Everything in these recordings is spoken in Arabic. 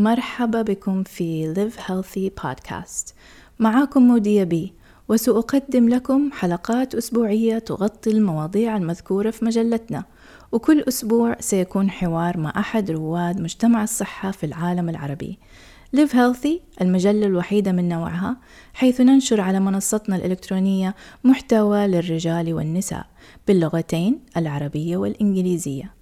مرحبا بكم في Live Healthy Podcast. معاكم مودية بي وسأقدم لكم حلقات أسبوعية تغطي المواضيع المذكورة في مجلتنا. وكل أسبوع سيكون حوار مع أحد رواد مجتمع الصحة في العالم العربي. Live Healthy المجلة الوحيدة من نوعها حيث ننشر على منصتنا الإلكترونية محتوى للرجال والنساء باللغتين العربية والإنجليزية.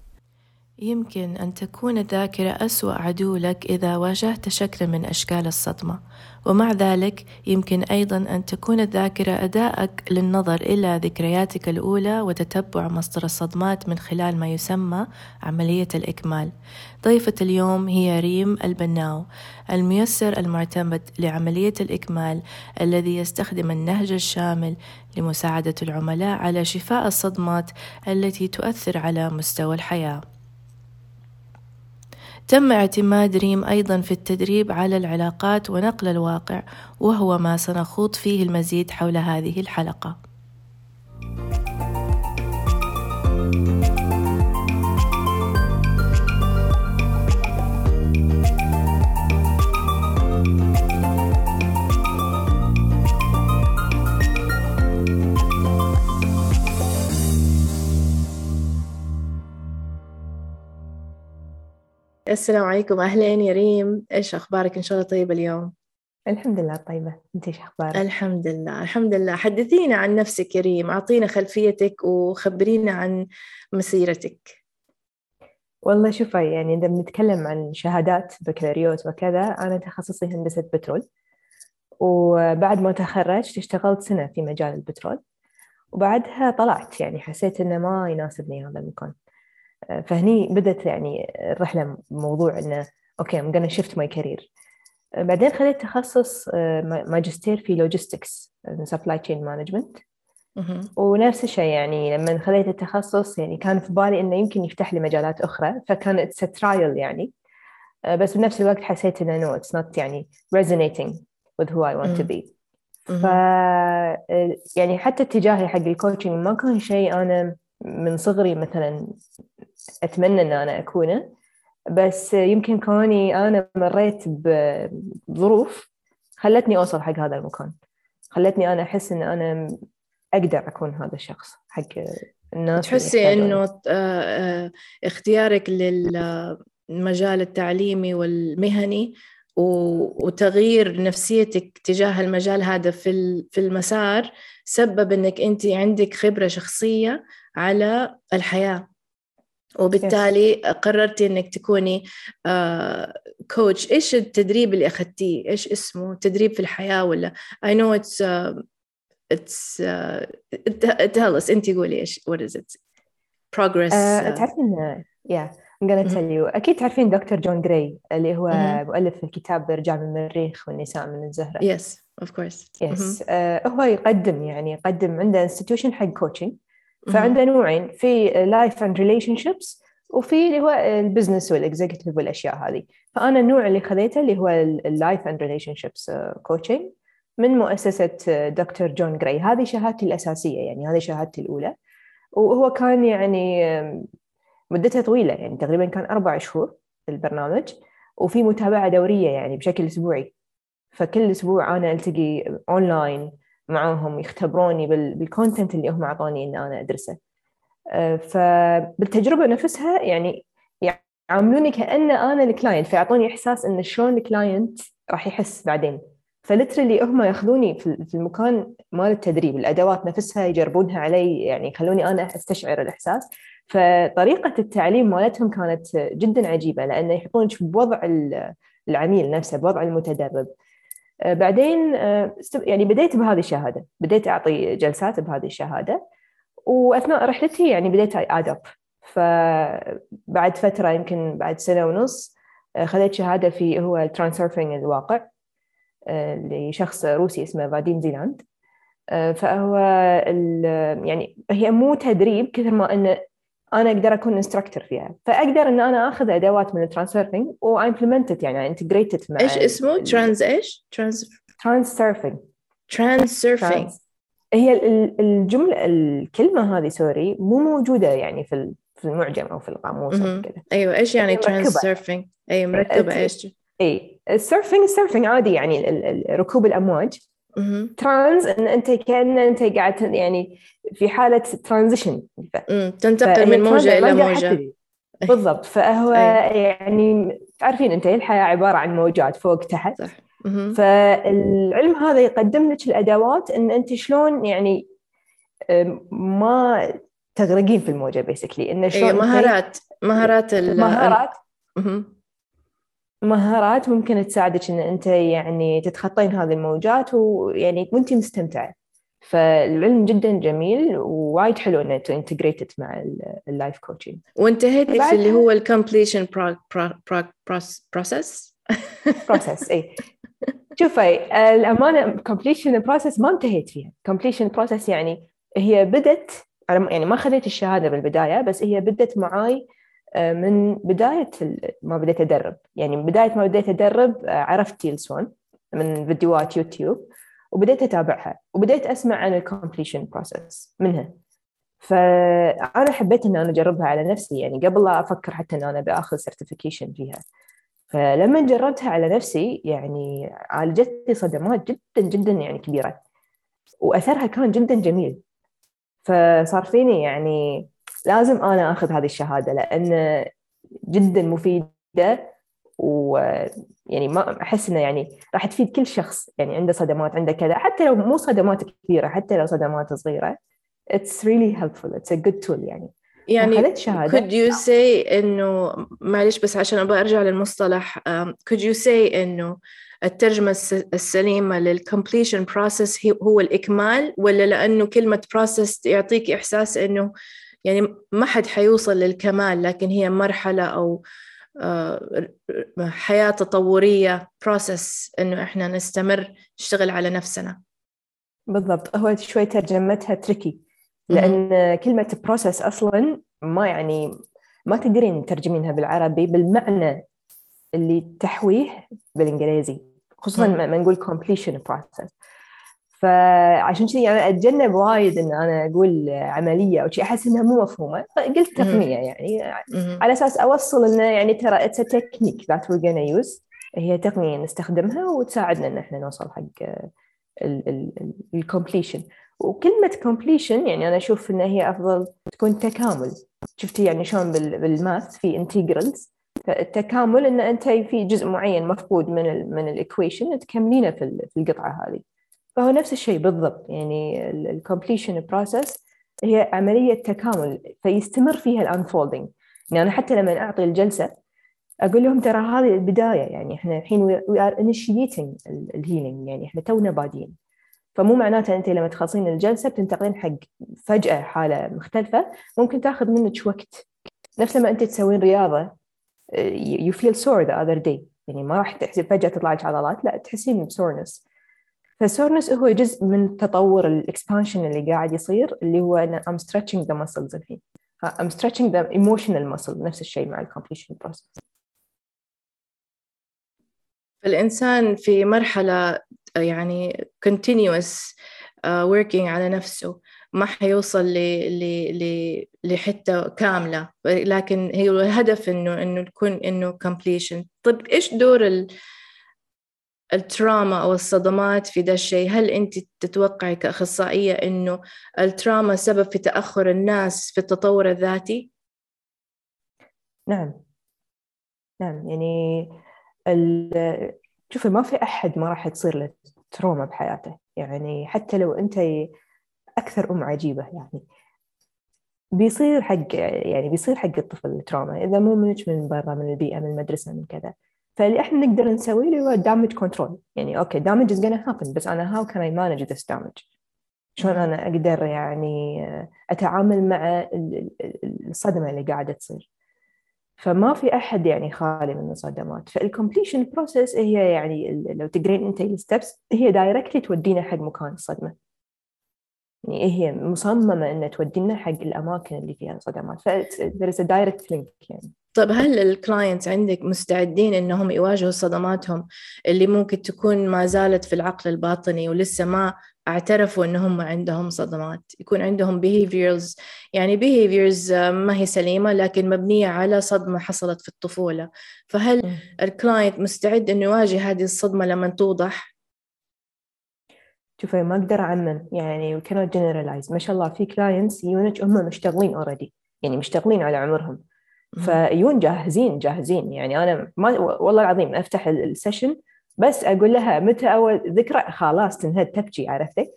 يمكن أن تكون الذاكرة أسوأ عدو لك إذا واجهت شكلا من أشكال الصدمة. ومع ذلك يمكن أيضا أن تكون الذاكرة أداءك للنظر إلى ذكرياتك الأولى وتتبع مصدر الصدمات من خلال ما يسمى عملية الإكمال. ضيفة اليوم هي ريم البناو الميسر المعتمد لعملية الإكمال الذي يستخدم النهج الشامل لمساعدة العملاء على شفاء الصدمات التي تؤثر على مستوى الحياة. تم اعتماد ريم أيضا في التدريب على العلاقات ونقل الواقع وهو ما سنخوض فيه المزيد حول هذه الحلقة. السلام عليكم. أهلين يا ريم. إيش أخبارك؟ إن شاء الله طيبة اليوم. الحمد لله طيبة. أنت إيش أخبارك؟ الحمد لله. الحمد لله. حدثينا عن نفسك يا ريم. أعطينا خلفيتك وخبرينا عن مسيرتك. والله شوفي يعني إذا بنتكلم عن شهادات بكالوريوس وكذا أنا تخصصي هندسة بترول. وبعد ما تخرجت اشتغلت سنة في مجال البترول. وبعدها طلعت يعني حسيت إنه ما يناسبني هذا المكان. فهني بدت يعني الرحلة موضوع إنه okay I'm gonna shift my career. بعدين خذيت تخصص ماجستير في logistics supply chain management ونفس الشيء يعني لما خذيت التخصص يعني كان في بالي إنه يمكن يفتح لي مجالات أخرى فكان it's trial يعني. بس بنفس الوقت حسيت إنه no it's not يعني resonating with who I want to be. ف يعني حتى اتجاهي حق ال coaching ما كان شيء أنا من صغري مثلا أتمنى أن أنا أكونه بس يمكن كوني أنا مريت بظروف خلتني أوصل حق هذا المكان. خلتني أنا أحس أن أنا أقدر أكون هذا الشخص حق الناس تحسي إنه اختيارك للمجال التعليمي والمهني وتغيير نفسيتك تجاه المجال هذا في في المسار سبب إنك أنت عندك خبرة شخصية على الحياة. وبالتالي قررتي إنك تكوني كوتش إيش التدريب اللي أخذتيه؟ إيش اسمه؟ تدريب في الحياة ولا؟ I know it's uh, it's uh, tell us. أنت قولي إيش what is it? Progress uh, تعرفين yeah. I'm gonna tell you أكيد تعرفين دكتور جون جراي اللي هو مؤلف الكتاب رجال من المريخ والنساء من الزهرة. Yes of course. Yes. uh, هو يقدم يعني يقدم عنده institution حق coaching فعنده نوعين في life and relationships وفي اللي هو ال business وال executive والأشياء هذه. فأنا النوع اللي خذيته اللي هو ال life and relationships coaching من مؤسسة دكتور جون جراي. هذه شهادتي الأساسية يعني هذه شهادتي الأولى. وهو كان يعني مدتها طويلة يعني تقريبا كان أربع شهور البرنامج وفي متابعة دورية يعني بشكل أسبوعي. فكل أسبوع أنا ألتقي اونلاين معاهم يختبروني بال content اللي هم أعطوني ان أنا أدرسه. فبالتجربة نفسها يعني يعاملوني كأن أنا ال client فيعطوني إحساس إن شلون ال client راح يحس بعدين. ف literally هم ياخذوني في المكان مال التدريب الأدوات نفسها يجربونها علي يعني يخلوني أنا أستشعر الإحساس. فطريقة التعليم مالتهم كانت جدا عجيبة لأنه يحطونك بوضع العميل نفسه بوضع المتدرب. بعدين يعني بديت بهذه الشهادة. بديت أعطي جلسات بهذه الشهادة. وأثناء رحلتي يعني بديت adapt فبعد فترة يمكن بعد سنة ونص خذيت شهادة في هو ال Transurfing الواقع لشخص روسي اسمه فاديم زيلاند. فهو يعني هي مو تدريب كثر ما إنه أنا أقدر أكون instructor فيها. فأقدر إن أنا أخذ أدوات من ال Transurfing و implement it يعني integrate it مع إيش اسمه؟ trans إيش؟ trans Transurfing Transurfing هي الجملة الكلمة هذه sorry مو موجودة يعني في في المعجم أو في القاموس أو كذا. أيوه إيش يعني Transurfing اي مركبة. إيش؟ اي ال surfing ال surfing عادي يعني ركوب الأمواج. trans إن أنت كأن أنت قاعد يعني في حالة transition. تنتقل من موجة إلى موجة. بالضبط. فهو يعني تعرفين أنت الحياة عبارة عن موجات فوق تحت. صح. فالعلم هذا يقدم لك الأدوات إن أنت شلون يعني ما تغرقين في الموجة basically انه شلون مهارات مهارات مهارات. مهارات ممكن تساعدك إن أنت يعني تتخطين هذه الموجات ويعني وأنت مستمتعة. فالعلم جدا جميل ووايد حلو إنه integrated مع ال life coaching وانتهيتي في اللي هو ال completion process process أي شوفي الأمانة completion process ما انتهيت فيها. completion process يعني هي بدت يعني ما خذيت الشهادة بالبداية بس هي بدت معاي من بداية ما بديت أدرب. يعني من بداية ما بديت أدرب آه، عرفت تيل سوان من فيديوهات يوتيوب وبديت أتابعها وبديت أسمع عن ال completion process منها. فأنا حبيت إن أنا أجربها على نفسي. يعني قبل لا أفكر حتى إن أنا بآخذ certification فيها. فلما جربتها على نفسي يعني عالجتني صدمات جدا جدا يعني كبيرة وأثرها كان جدا جميل. فصار فيني يعني لازم أنا آخذ هذه الشهادة لأن جدا مفيدة ويعني ما أحس إنه يعني راح تفيد كل شخص يعني عنده صدمات عنده كذا حتى لو مو صدمات كبيره حتى لو صدمات صغيرة it's really helpful it's a good tool يعني يعني شهادة. could you say إنه معلش بس عشان أبغى أرجع للمصطلح um, could you say إنه الترجمة السليمة للcompletion process هو الإكمال ولا لأنه كلمة process يعطيك إحساس إنه يعني ما حد حيوصل للكمال لكن هي مرحلة أو آه، حياة تطورية process إنه إحنا نستمر نشتغل على نفسنا. بالضبط. هو شوي ترجمتها tricky لأن كلمة process أصلا ما يعني ما تقدرين تترجمينها بالعربي بالمعنى اللي تحويه بالإنجليزي خصوصا ما نقول completion process. فعشان كذي يعني أتجنب وايد إن أنا أقول عملية أو شيء أحس إنها مو مفهومة. قلت تقنية يعني. على أساس أوصل إنه يعني ترى it's technique that we're gonna use هي تقنية نستخدمها وتساعدنا إن إحنا نوصل حق ال completion وكلمة completion يعني أنا أشوف إن هي أفضل تكون تكامل. شفتي يعني شلون بال math في integrals فالتكامل إن أنت في جزء معين مفقود من ال من ال equation تكملينه في القطعة هذه. فهو نفس الشيء بالضبط. يعني ال completion process هي عملية تكامل فيستمر فيها ال unfolding يعني أنا حتى لما أعطي الجلسة أقول لهم ترى هذه البداية يعني إحنا الحين we are initiating ال healing يعني إحنا تونا بادين. فمو معناته أنت لما تخلصين الجلسة بتنتقلين حق فجأة حالة مختلفة ممكن تاخذ منك وقت. نفس لما أنت تسوين رياضة you feel sore the other day. يعني ما راح تحسي فجأة تطلع لك عضلات لا تحسين ب soreness فال soreness هو جزء من تطور ال expansion اللي قاعد يصير اللي هو أنا I'm stretching the muscles الحين I'm stretching the emotional muscle نفس الشيء مع ال completion process الإنسان في مرحلة يعني continuous uh, working على نفسه. ما حيوصل ل ل ل لحتة كاملة. لكن هي الهدف إنه إنه تكون إنه completion. طيب إيش دور ال ال trauma أو الصدمات في ذا الشيء. هل أنت تتوقعي كأخصائية أنه ال trauma سبب في تأخر الناس في التطور الذاتي؟ نعم. نعم يعني شوفي ما في أحد ما راح تصير له trauma بحياته. يعني حتى لو أنت أكثر أم عجيبة يعني بيصير حق يعني بيصير حق الطفل trauma إذا مو منك من برا من البيئة من المدرسة من كذا. فاللي إحنا نقدر نسويه اللي هو damage control يعني okay damage is gonna happen بس أنا how can I manage this damage شلون أنا أقدر يعني أتعامل مع الصدمة اللي قاعدة تصير؟ فما في أحد يعني خالي من الصدمات. فال completion process هي يعني لو تقرين أنت ال steps هي directly تودينا حق مكان الصدمة. يعني هي مصممة إنها تودينا حق الأماكن اللي فيها صدمات ف there is a direct link يعني. طيب هل ال clients عندك مستعدين إنهم يواجهوا صدماتهم اللي ممكن تكون ما زالت في العقل الباطني ولسه ما اعترفوا إنهم عندهم صدمات؟ يكون عندهم behaviors يعني behaviors ما هي سليمة لكن مبنية على صدمة حصلت في الطفولة. فهل ال client مستعد إنه يواجه هذه الصدمة لما توضح؟ شوفي ما أقدر أعمم يعني we cannot generalize. ما شاء الله في clients young هم مشتغلين already يعني مشتغلين على عمرهم. فيجون جاهزين جاهزين. يعني أنا ما والله العظيم أفتح ال session بس أقول لها متى أول ذكرى؟ خلاص تنهد تبكي عرفتي؟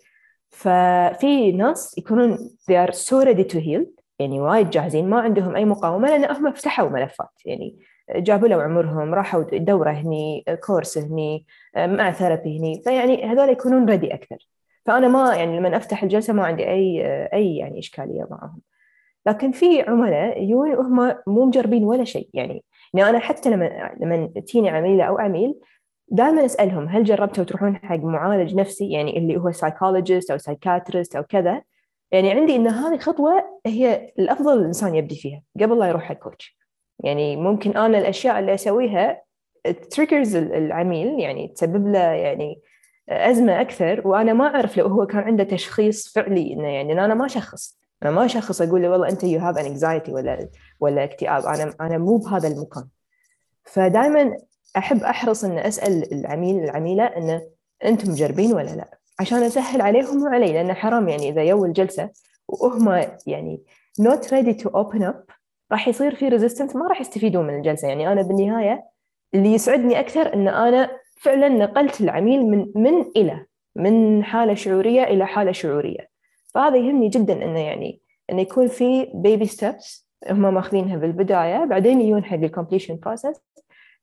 ففي ناس يكونون they are so ready to heal يعني وايد جاهزين ما عندهم أي مقاومة لأن هم فتحوا ملفات. يعني جابوا له عمرهم راحوا دوره هني كورس هني مع therapy هني. فيعني هذول يكونون ready أكثر. فأنا ما يعني لما أفتح الجلسة ما عندي أي أي يعني إشكالية معهم. لكن في عملاء يجون وهم مو مجربين ولا شيء. يعني يعني أنا حتى لما لما تجيني عميله أو عميل دائما أسألهم هل جربتوا تروحون حق معالج نفسي؟ يعني اللي هو psychologist أو psychiatrist أو كذا. يعني عندي إن هذه خطوة هي الأفضل الإنسان يبدي فيها قبل لا يروح حق coach يعني ممكن أنا الأشياء اللي أسويها triggers العميل يعني تسبب له يعني أزمة أكثر وأنا ما أعرف لو هو كان عنده تشخيص فعلي إنه يعني أنا ما اشخص أنا ما اشخص أقول له والله أنت you have an anxiety ولا ولا اكتئاب. أنا أنا مو بهذا المكان فدائما أحب أحرص ان أسأل العميل العميلة إنه أنتم مجربين ولا لا؟ عشان أسهل عليهم وعلي لأن حرام يعني إذا يوا الجلسة وهم يعني not ready to open up راح يصير في resistance ما راح يستفيدون من الجلسة. يعني أنا بالنهاية اللي يسعدني أكثر إن أنا فعلا نقلت العميل من من إلى من حالة شعورية إلى حالة شعورية. فهذا يهمني جدا إنه يعني إنه يكون في baby steps هم ماخذينها بالبداية بعدين يجون حق ال completion process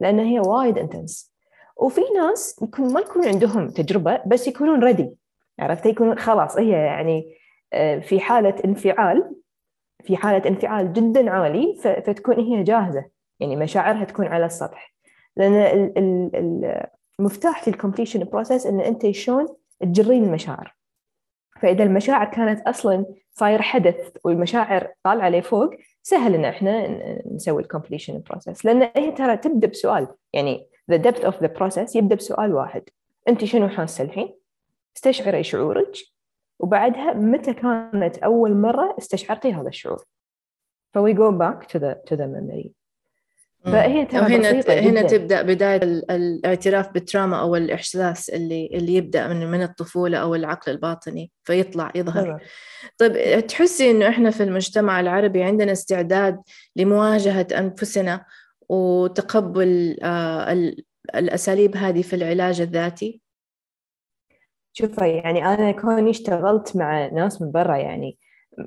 لأن هي وايد intense وفي ناس يكون ما يكون عندهم تجربة بس يكونون ready عرفت؟ يكون خلاص هي يعني آه، في حالة انفعال في حالة انفعال جدا عالي فتكون هي جاهزة. يعني مشاعرها تكون على السطح. لأن المفتاح في ال completion process إن أنت شلون تجرين المشاعر. فإذا المشاعر كانت أصلا صاير حدث والمشاعر طالعة لفوق سهل إن إحنا نسوي ال completion process لأن هي ترى تبدأ بسؤال. يعني the depth of the process يبدأ بسؤال واحد. أنت شنو حاسة الحين؟ استشعري شعورك. وبعدها متى كانت أول مرة استشعرتي هذا الشعور؟ ف we go back to the to the memory. فهي ترى هنا هنا تبدأ بداية الاعتراف بال trauma أو الإحساس اللي اللي يبدأ من من الطفولة أو العقل الباطني فيطلع يظهر. طيب تحسي إنه إحنا في المجتمع العربي عندنا استعداد لمواجهة أنفسنا وتقبل آه، الأساليب هذه في العلاج الذاتي؟ شوفي يعني أنا كوني اشتغلت مع ناس من برا يعني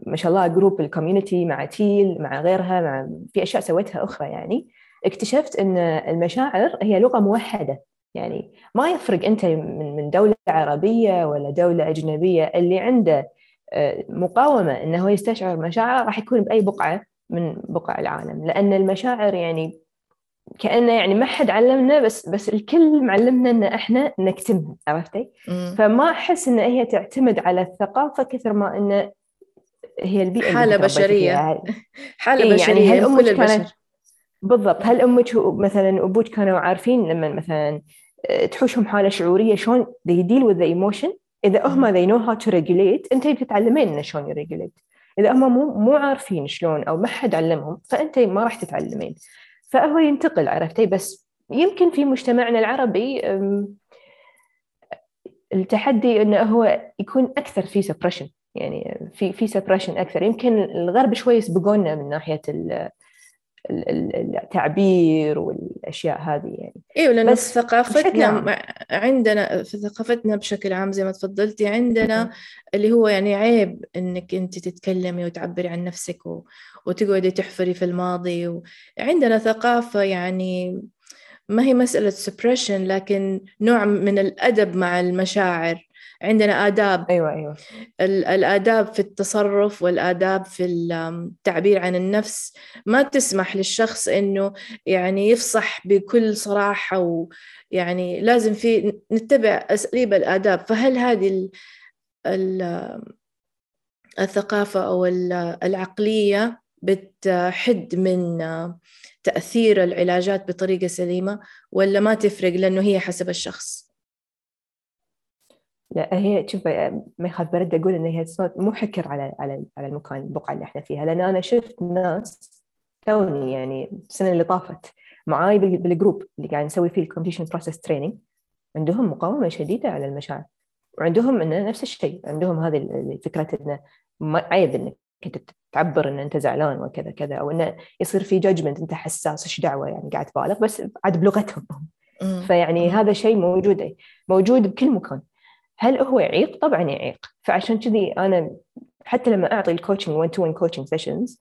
ما شاء الله group ال community مع تيل مع غيرها مع في أشياء سويتها أخرى يعني اكتشفت إن المشاعر هي لغة موحدة يعني ما يفرق أنت من من دولة عربية ولا دولة أجنبية اللي عنده آه، مقاومة إنه يستشعر مشاعره راح يكون بأي بقعة من بقع العالم لأن المشاعر يعني كأنه يعني ما حد علمنا بس بس الكل معلمنا إن إحنا نكتمها عرفتي؟ فما أحس إن هي تعتمد على الثقافة كثر ما انه هي البيئة حالة بشرية. حالة إيه بشرية يعني هل أمك كانت بالضبط. هل أمك مثلا وأبوك كانوا عارفين لما مثلا آه، تحوشهم حالة شعورية شلون they deal with the emotion إذا هم they know how to regulate أنت بتتعلمين انه شلون يريجوليت إذا هم مو مو عارفين شلون أو ما حد علمهم فأنت ما راح تتعلمين. فهو ينتقل عرفتي بس يمكن في مجتمعنا العربي التحدي إنه هو يكون أكثر في separation يعني في في separation أكثر. يمكن الغرب شوي يسبقونا من ناحية التعبير والأشياء هذه يعني. أيوه لأن بس ثقافتنا عندنا في ثقافتنا بشكل عام زي ما تفضلتي عندنا اللي هو يعني عيب إنك أنت تتكلمي وتعبري عن نفسك و... وتقعدي تحفري في الماضي وعندنا ثقافة يعني ما هي مسألة سبريشن لكن نوع من الأدب مع المشاعر. عندنا آداب. أيوة أيوة. الآداب في التصرف والآداب في التعبير عن النفس. ما تسمح للشخص إنه يعني يفصح بكل صراحة ويعني لازم في نتبع أساليب الآداب. فهل هذه الثقافة أو العقلية بتحد من تأثير العلاجات بطريقة سليمة ولا ما تفرق لأنه هي حسب الشخص؟ لا هي شوف ما يخاف برد أقول إن هي صوت مو حكر على على على المكان البقعة اللي إحنا فيها لأن أنا شفت ناس توني يعني السنة اللي طافت معاي بال group اللي قاعد نسوي فيه ال completion process training عندهم مقاومة شديدة على المشاعر وعندهم انه نفس الشيء عندهم هذه فكرة انه عيب إنك تعبر إن أنت زعلان وكذا كذا أو انه يصير في judgment أنت حساس إيش دعوة يعني قاعد تبالغ بس عاد بلغتهم. فيعني هذا شيء موجود موجود بكل مكان. هل هو يعيق؟ طبعا يعيق. فعشان كذي أنا حتى لما أعطي ال coaching 1 to 1 coaching sessions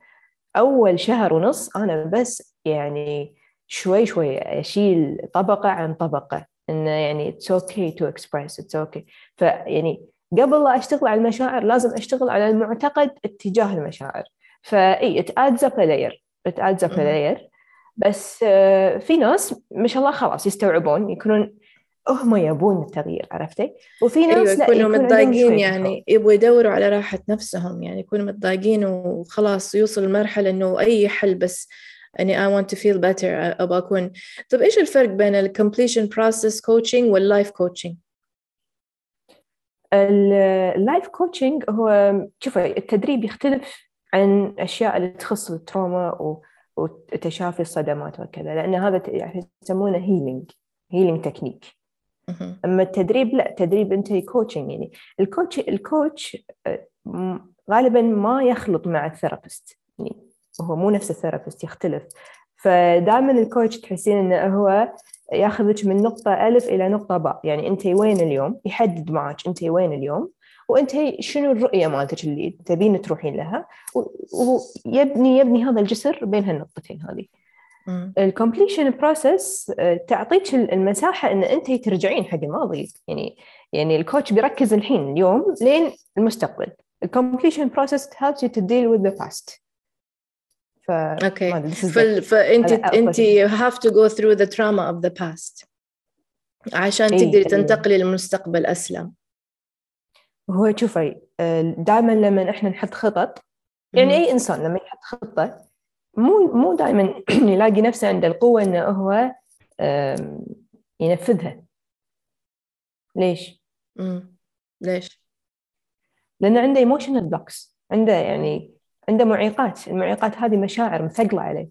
أول شهر ونص أنا بس يعني شوي شوي أشيل طبقة عن طبقة انه يعني it's okay to express it's okay فيعني قبل لا أشتغل على المشاعر لازم أشتغل على المعتقد اتجاه المشاعر. ف it adds up layer it adds up layer بس آه، في ناس ما شاء الله خلاص يستوعبون يكونون هم يبون التغيير عرفتي؟ وفي ناس أيوة يكونوا متضايقين يعني يبغوا يدوروا على راحة نفسهم يعني يكونوا متضايقين وخلاص يوصل لمرحلة إنه أي حل بس يعني I want to feel better أبغى أكون. طب إيش الفرق بين ال completion process coaching وال life coaching؟ ال life coaching هو شوفي التدريب يختلف عن الاشياء اللي تخص ال trauma وتشافي الصدمات وكذا لأن هذا يسمونه healing healing technique أما التدريب لا تدريب أنت coaching يعني. ال coach ال coach آه، غالبا ما يخلط مع ال therapist. يعني هو مو نفس ال therapist يختلف. فدائما ال coach تحسين إنه هو ياخذك من نقطة ألف إلى نقطة باء. يعني أنت وين اليوم؟ يحدد معك أنت وين اليوم. وأنت شنو الرؤية مالتك اللي تبين تروحين لها؟ ويبني يبني هذا الجسر بين هالنقطتين هذه. ال completion process آه، تعطيك المساحة أن أنت ترجعين حق الماضي. يعني يعني ال coach بيركز الحين اليوم لين المستقبل. ال completion process helps you to deal with the past. ف okay. فأنت أنت you have to go through the trauma of the past عشان إيه تقدري تنتقلي للمستقبل أسلم. هو شوفي دائما لما إحنا نحط خطط يعني أي إنسان لما يحط خطة مو مو دائما يلاقي نفسه عنده القوة إنه هو ينفذها ليش؟ مم. ليش؟ لأنه عنده emotional blocks عنده يعني عنده معيقات المعيقات هذه مشاعر مثقلة عليه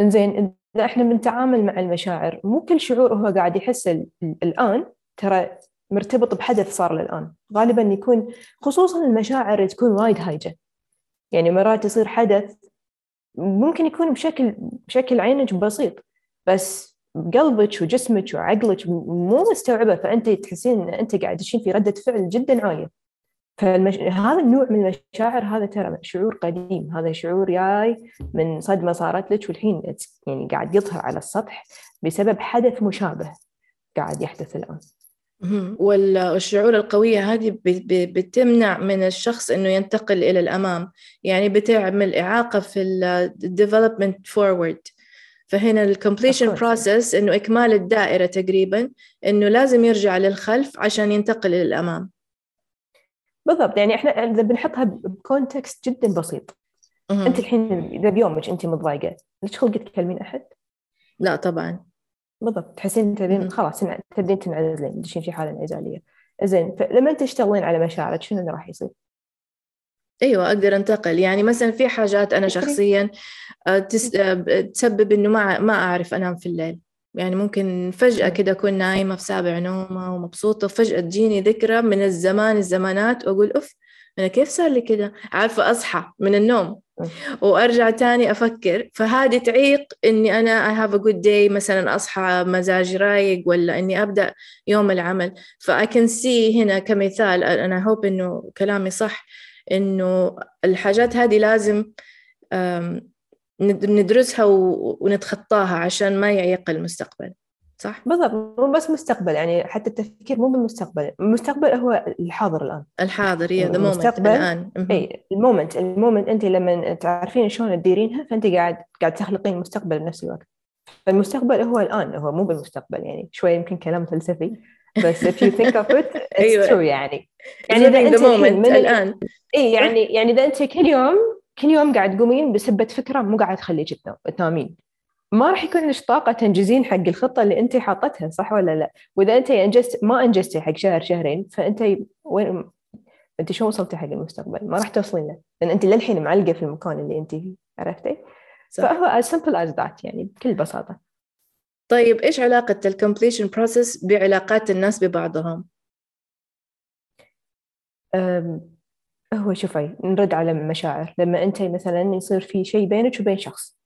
إنزين إذا إحنا بنتعامل مع المشاعر مو كل شعور هو قاعد يحس الآن ترى مرتبط بحدث صار له الآن غالبا يكون خصوصا المشاعر تكون وايد هايجة يعني مرات يصير حدث ممكن يكون بشكل بشكل عينك بسيط بس قلبك وجسمك وعقلك مو مستوعبة فأنت تحسين إن أنت قاعد تشين في ردة فعل جدا عالية. فهذا النوع من المشاعر هذا ترى شعور قديم هذا شعور جاي من صدمة صارت لك والحين يعني قاعد يظهر على السطح بسبب حدث مشابه قاعد يحدث الآن. والشعور القوية هذه بتمنع من الشخص إنه ينتقل إلى الأمام. يعني بتعمل إعاقة في ال development forward. فهنا ال completion process إنه إكمال الدائرة تقريبا إنه لازم يرجع للخلف عشان ينتقل إلى الأمام. بالضبط. يعني إحنا إذا بنحطها بكونتكست جدا بسيط. أنت الحين إذا بيومك أنت متضايقة ليش خلقت تكلمين أحد؟ لا طبعا. بالضبط. تحسين تبين خلاص تبدين تنعزلين تدشين في حالة انعزالية. زين فلما تشتغلين على مشاعرك شنو اللي راح يصير؟ أيوه أقدر أنتقل. يعني مثلا في حاجات أنا شخصيا آه، آه، تسبب إنه ما ما أعرف أنام في الليل. يعني ممكن فجأة كده أكون نايمة في سابع نومة ومبسوطة وفجأة تجيني ذكرى من الزمان الزمانات وأقول أوف أنا كيف صار لي كده؟ عارفة أصحى من النوم. وأرجع تاني أفكر. فهذه تعيق إني أنا I have a good day مثلا أصحى مزاجي رايق ولا إني أبدأ يوم العمل. فا I can see هنا كمثال أنا hope إنه كلامي صح إنه الحاجات هذه لازم ندرسها ونتخطاها عشان ما يعيق المستقبل. صح؟ بالضبط مو بس مستقبل يعني حتى التفكير مو بالمستقبل المستقبل هو الحاضر الآن. الحاضر هي the moment الآن. اي ال moment ال moment أنت لما تعرفين شلون تديرينها فأنت قاعد قاعد تخلقين المستقبل بنفس الوقت. فالمستقبل هو الآن هو مو بالمستقبل يعني شوي يمكن كلام فلسفي بس if you think of it it's أيوة. true يعني. يعني إذا أنت من الآن. اي يعني يعني إذا أنت كل يوم كل يوم قاعد تقومين بسبة فكرة مو قاعد تخليك تنامين. ما راح يكون عندك طاقة تنجزين حق الخطة اللي أنت حاطتها صح ولا لا؟ وإذا أنت أنجزت ما أنجزتي حق شهر شهرين فأنت وين أنت شو وصلتي حق المستقبل؟ ما راح توصلين له لأن أنت للحين معلقة في المكان اللي أنت فيه عرفتي؟ صح. فهو as simple as that يعني بكل بساطة طيب إيش علاقة ال completion process بعلاقات الناس ببعضهم؟ هو شوفي نرد على المشاعر لما أنت مثلا يصير في شيء بينك وبين شخص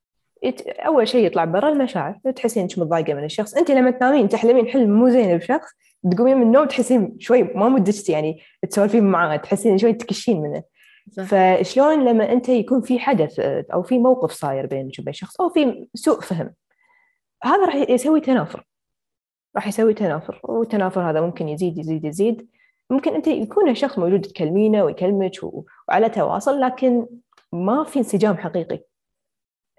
أول شيء يطلع برا المشاعر تحسين إنك متضايقة من الشخص. انت لما تنامين تحلمين حلم مو زين بشخص تقومين من النوم تحسين شوي ما ودك يعني تسولفين معاه تحسين شوي تكشين منه. صح. فشلون لما أنت يكون في حدث أو في موقف صاير بينك وبين شخص أو في سوء فهم هذا راح يسوي تنافر. راح يسوي تنافر والتنافر هذا ممكن يزيد يزيد يزيد. ممكن أنت يكون الشخص موجود تكلمينه ويكلمك وعلى تواصل لكن ما في انسجام حقيقي.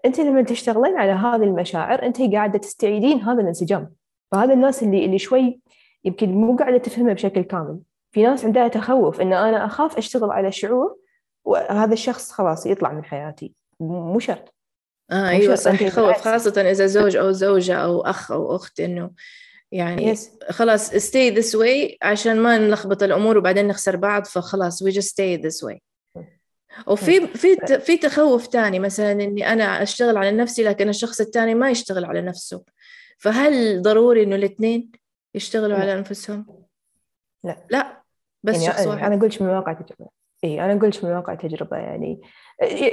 أنت لما تشتغلين على هذه المشاعر أنت قاعدة تستعيدين هذا الانسجام. فهذا الناس اللي اللي شوي يمكن مو قاعدة تفهمها بشكل كامل. في ناس عندها تخوف إن أنا أخاف أشتغل على شعور وهذا الشخص خلاص يطلع من حياتي. مو شرط. آه أيوه صح. يخوف خاصة إذا زوج أو زوجة أو أخ أو أخت إنه يعني yes. خلاص stay this way عشان ما نلخبط الأمور وبعدين نخسر بعض فخلاص we just stay this way. وفي في في تخوف ثاني مثلا إني أنا أشتغل على نفسي لكن الشخص الثاني ما يشتغل على نفسه. فهل ضروري إنه الاثنين يشتغلوا لا. على أنفسهم؟ لا. لا. بس يعني شخص واحد. أنا أقول من واقع تجربة. إي أنا أقول من واقع تجربة يعني.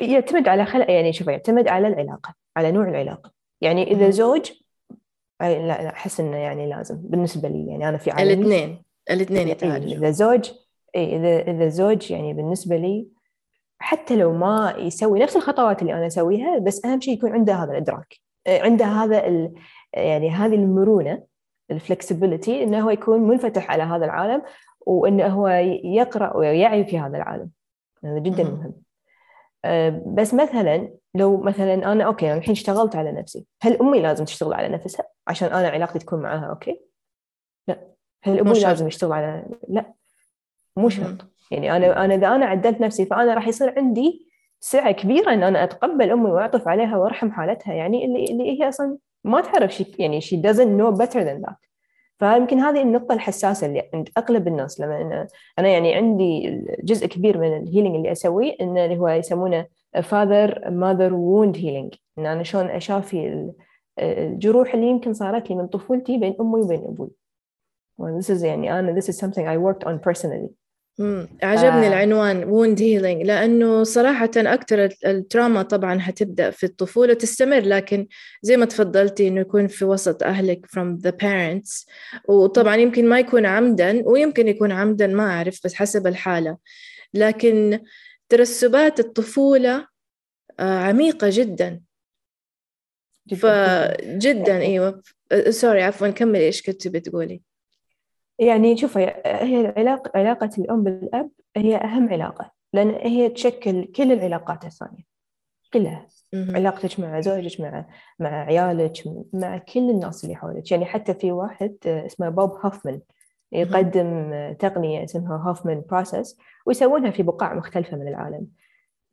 يعتمد على خلق يعني شوف يعتمد على العلاقة على نوع العلاقة. يعني إذا زوج لا لا أحس إنه يعني لازم بالنسبة لي يعني أنا في عالمي الاثنين الاثنين يتعالجوا. إذا زوج إي إذا إذا زوج يعني بالنسبة لي حتى لو ما يسوي نفس الخطوات اللي أنا أسويها بس أهم شيء يكون عنده هذا الإدراك. آه، عنده هذا ال يعني هذه المرونة ال flexibility إنه هو يكون منفتح على هذا العالم وإنه هو يقرأ ويعي في هذا العالم. هذا جدا مهم. آه، بس مثلا لو مثلا أنا okay أنا الحين اشتغلت على نفسي. هل أمي لازم تشتغل على نفسها عشان أنا علاقتي تكون معها okay؟ لا. هل أبوي لازم يشتغل على لا. مو شرط. يعني أنا أنا إذا أنا عدلت نفسي فأنا راح يصير عندي سعة كبيرة إن أنا أتقبل أمي وأعطف عليها وأرحم حالتها يعني اللي اللي هي أصلا ما تعرف شيء يعني she doesn't know better than that فيمكن هذه النقطة الحساسة اللي عند أغلب الناس لما أنا, أنا يعني عندي جزء كبير من ال healing اللي أسويه إنه اللي هو يسمونه father mother wound healing إن أنا شلون أشافي الجروح اللي يمكن صارت لي من طفولتي بين أمي وبين أبوي. Well, this is يعني أنا this is something I worked on personally. مم. عجبني آه. العنوان wound healing لأنه صراحة أكثر ال trauma طبعا حتبدأ في الطفولة تستمر لكن زي ما تفضلتي إنه يكون في وسط أهلك from the parents. وطبعا يمكن ما يكون عمدا ويمكن يكون عمدا ما أعرف بس حسب الحالة. لكن ترسبات الطفولة آه، عميقة جدا. فجدا إيوه. سوري عفوا كملي إيش كنت بتقولي. يعني شوفي هي العلاقة علاقة الأم بالأب هي أهم علاقة لأن هي تشكل كل العلاقات الثانية كلها. علاقتك مع زوجك مع مع عيالك مع كل الناس اللي حولك. يعني حتى في واحد اسمه بوب هوفمان يقدم تقنية اسمها هوفمان process ويسوونها في بقاع مختلفة من العالم.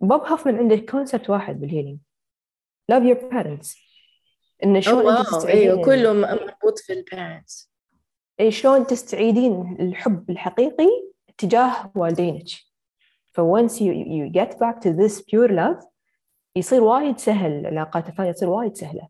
بوب هوفمان عنده concept واحد بال healing. Love your parents. إنه شلون أنت أيوه كله مربوط في ال parents شلون تستعيدين الحب الحقيقي تجاه والدينك. ف once you, you get back to this pure love يصير وايد سهل العلاقات الثانية تصير وايد سهلة.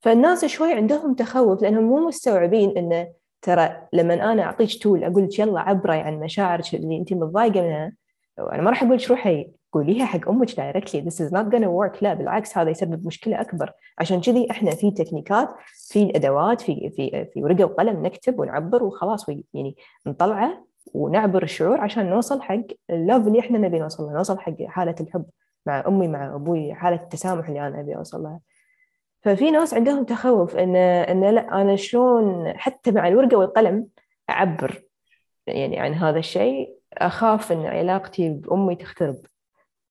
فالناس شوي عندهم تخوف لأنهم مو مستوعبين إنه ترى لما أنا أعطيك tool أقول لك يلا عبري عن مشاعرك اللي أنت متضايقة منها أنا ما راح أقول لك روحي. قوليها حق أمك directly this is not gonna work. لا بالعكس هذا يسبب مشكلة أكبر. عشان كذي إحنا في تكنيكات في ادوات في في في ورقة وقلم نكتب ونعبر وخلاص يعني نطلعه ونعبر الشعور عشان نوصل حق اللوف اللي إحنا نبي نوصل له نوصل حق حالة الحب مع أمي مع أبوي حالة التسامح اللي أنا أبي أوصل لها. ففي ناس عندهم تخوف إن إن لا أنا شلون حتى مع الورقة والقلم أعبر يعني عن هذا الشيء أخاف إن علاقتي بأمي تخترب.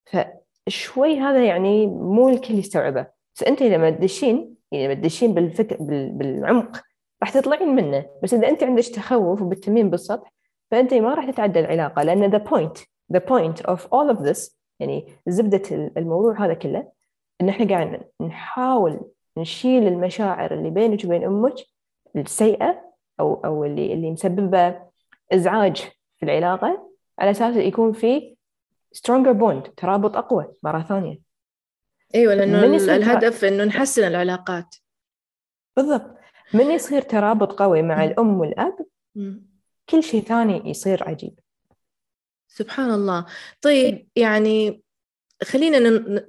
فشوي هذا يعني مو الكل يستوعبه. بس أنت لما تدشين يعني لما تدشين بالفكر بالعمق راح تطلعين منه. بس إذا أنت عندك تخوف وبتتمين بالسطح فأنت ما راح تتعدى العلاقة لأن the point the point of all of this يعني زبدة الموضوع هذا كله إن إحنا قاعد نحاول نشيل المشاعر اللي بينك وبين أمك السيئة أو أو اللي اللي مسببة إزعاج في العلاقة على أساس يكون في stronger bond ترابط أقوى. مرة ثانية. أيوة لأنه الهدف إنه نحسن العلاقات. بالضبط. من يصير ترابط قوي مع الأم والأب كل شيء ثاني يصير عجيب. سبحان الله. طيب يعني خلينا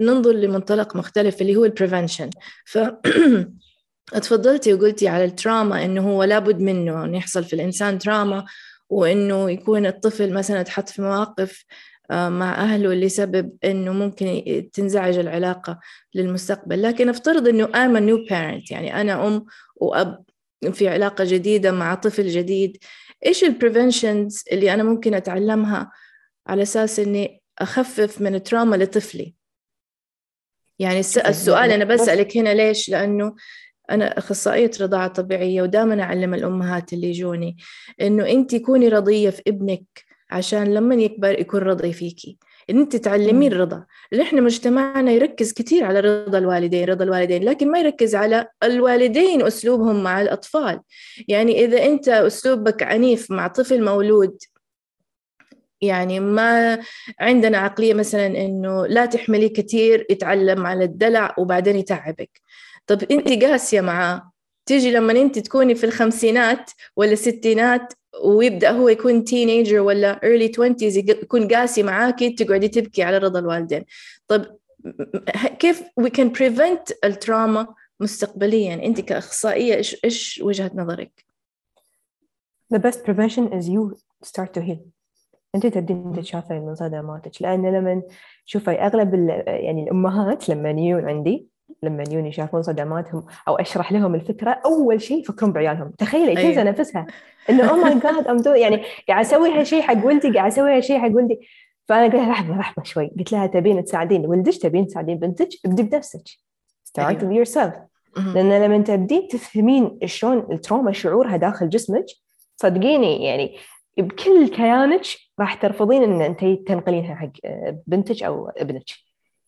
ننظر لمنطلق مختلف اللي هو البريفنشن ف تفضلتي وقلتي على التراما إنه هو لابد منه إنه يحصل في الإنسان تراما وإنه يكون الطفل مثلا تحط في مواقف مع أهله اللي سبب إنه ممكن تنزعج العلاقة للمستقبل. لكن افترض إنه I'm a new parent يعني أنا أم وأب في علاقة جديدة مع طفل جديد إيش البريفنشنز اللي أنا ممكن أتعلمها على أساس إني أخفف من التراما لطفلي؟ يعني السؤال أنا بسألك هنا ليش؟ لأنه أنا أخصائية رضاعة طبيعية ودائما أعلم الأمهات اللي يجوني إنه أنت كوني رضية في ابنك عشان لما يكبر يكون رضي فيكي. إن أنت تعلمين الرضا إحنا مجتمعنا يركز كثير على رضا الوالدين رضا الوالدين لكن ما يركز على الوالدين أسلوبهم مع الأطفال. يعني إذا أنت أسلوبك عنيف مع طفل مولود يعني ما عندنا عقلية مثلا إنه لا تحملي كثير يتعلم على الدلع وبعدين يتعبك. طب أنت قاسية معاه. تيجي لما أنت تكوني في الخمسينات ولا الستينات ويبدأ هو يكون تينيجر ولا early 20s يكون قاسي معاكي تقعدي تبكي على رضا الوالدين. طب كيف we can prevent التراما مستقبليا؟ أنت كأخصائية إيش إيش وجهة نظرك؟ The best prevention is you start to heal. أنت تبدين تتشافي من صدماتك. لأن لما شوفي أغلب يعني الأمهات لما يجون عندي لما يجون يشافون صدماتهم أو أشرح لهم الفكرة أول شيء يفكرون بعيالهم. تخيلي تنسى أيوه. نفسها. إنه oh my God um يعني قاعد أسوي هالشيء حق ولدي قاعد أسوي هالشيء حق ولدي فأنا قلت لها لحظة لحظة شوي. قلت لها تبين تساعدين ولدك تبين تساعدين بنتك ابدي بنفسك. Start with yourself. لأن لما تبدين تفهمين شلون ال trauma شعورها داخل جسمك صدقيني يعني بكل كيانك راح ترفضين إن أنت تنقلينها حق بنتك أو ابنك.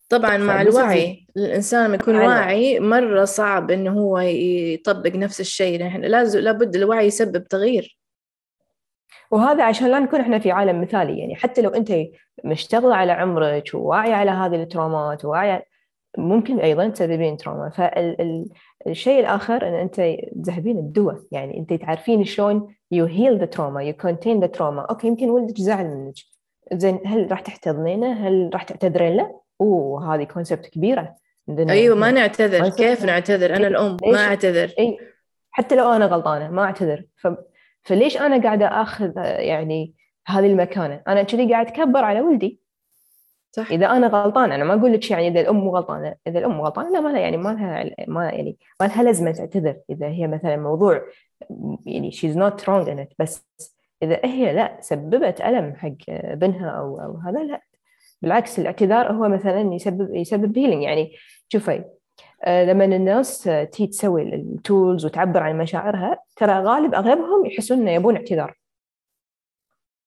طبعا مع الوعي الإنسان لما يكون واعي مرة صعب إنه هو يطبق نفس الشيء نحن لازم لابد الوعي يسبب تغيير. وهذا عشان لا نكون إحنا في عالم مثالي يعني حتى لو أنت مشتغلة على عمرك وواعية على هذه ال trauma ات وواعية ممكن أيضا تسببين trauma. فالشيء الآخر إن أنت تذهبين الدواء يعني أنت تعرفين شلون you heal the trauma you contain the trauma okay يمكن ولدك زعل منك. زين هل راح تحتضنينه؟ هل راح تعتذرين له؟ أوه هذه كونسبت كبيرة. أيوه ما نعتذر. كيف نعتذر؟ أنا الأم ما أعتذر. إي حتى لو أنا غلطانة ما أعتذر. ف... فليش أنا قاعدة أخذ يعني هذه المكانة؟ أنا كذي قاعد اتكبر على ولدي. صح. إذا أنا غلطان أنا ما أقول لك يعني إذا الأم غلطانة إذا الأم غلطانة لا ما لها يعني ما لها ما يعني ما لها لازمة تعتذر. إذا هي مثلا موضوع يعني she's not wrong in it بس إذا هي لا سببت ألم حق بنها أو أو هذا لا. بالعكس الاعتذار هو مثلا يسبب يسبب healing يعني شوفي آه، لما الناس تيجي تسوي ال tools وتعبر عن مشاعرها ترى غالب أغلبهم يحسون إنه يبون اعتذار.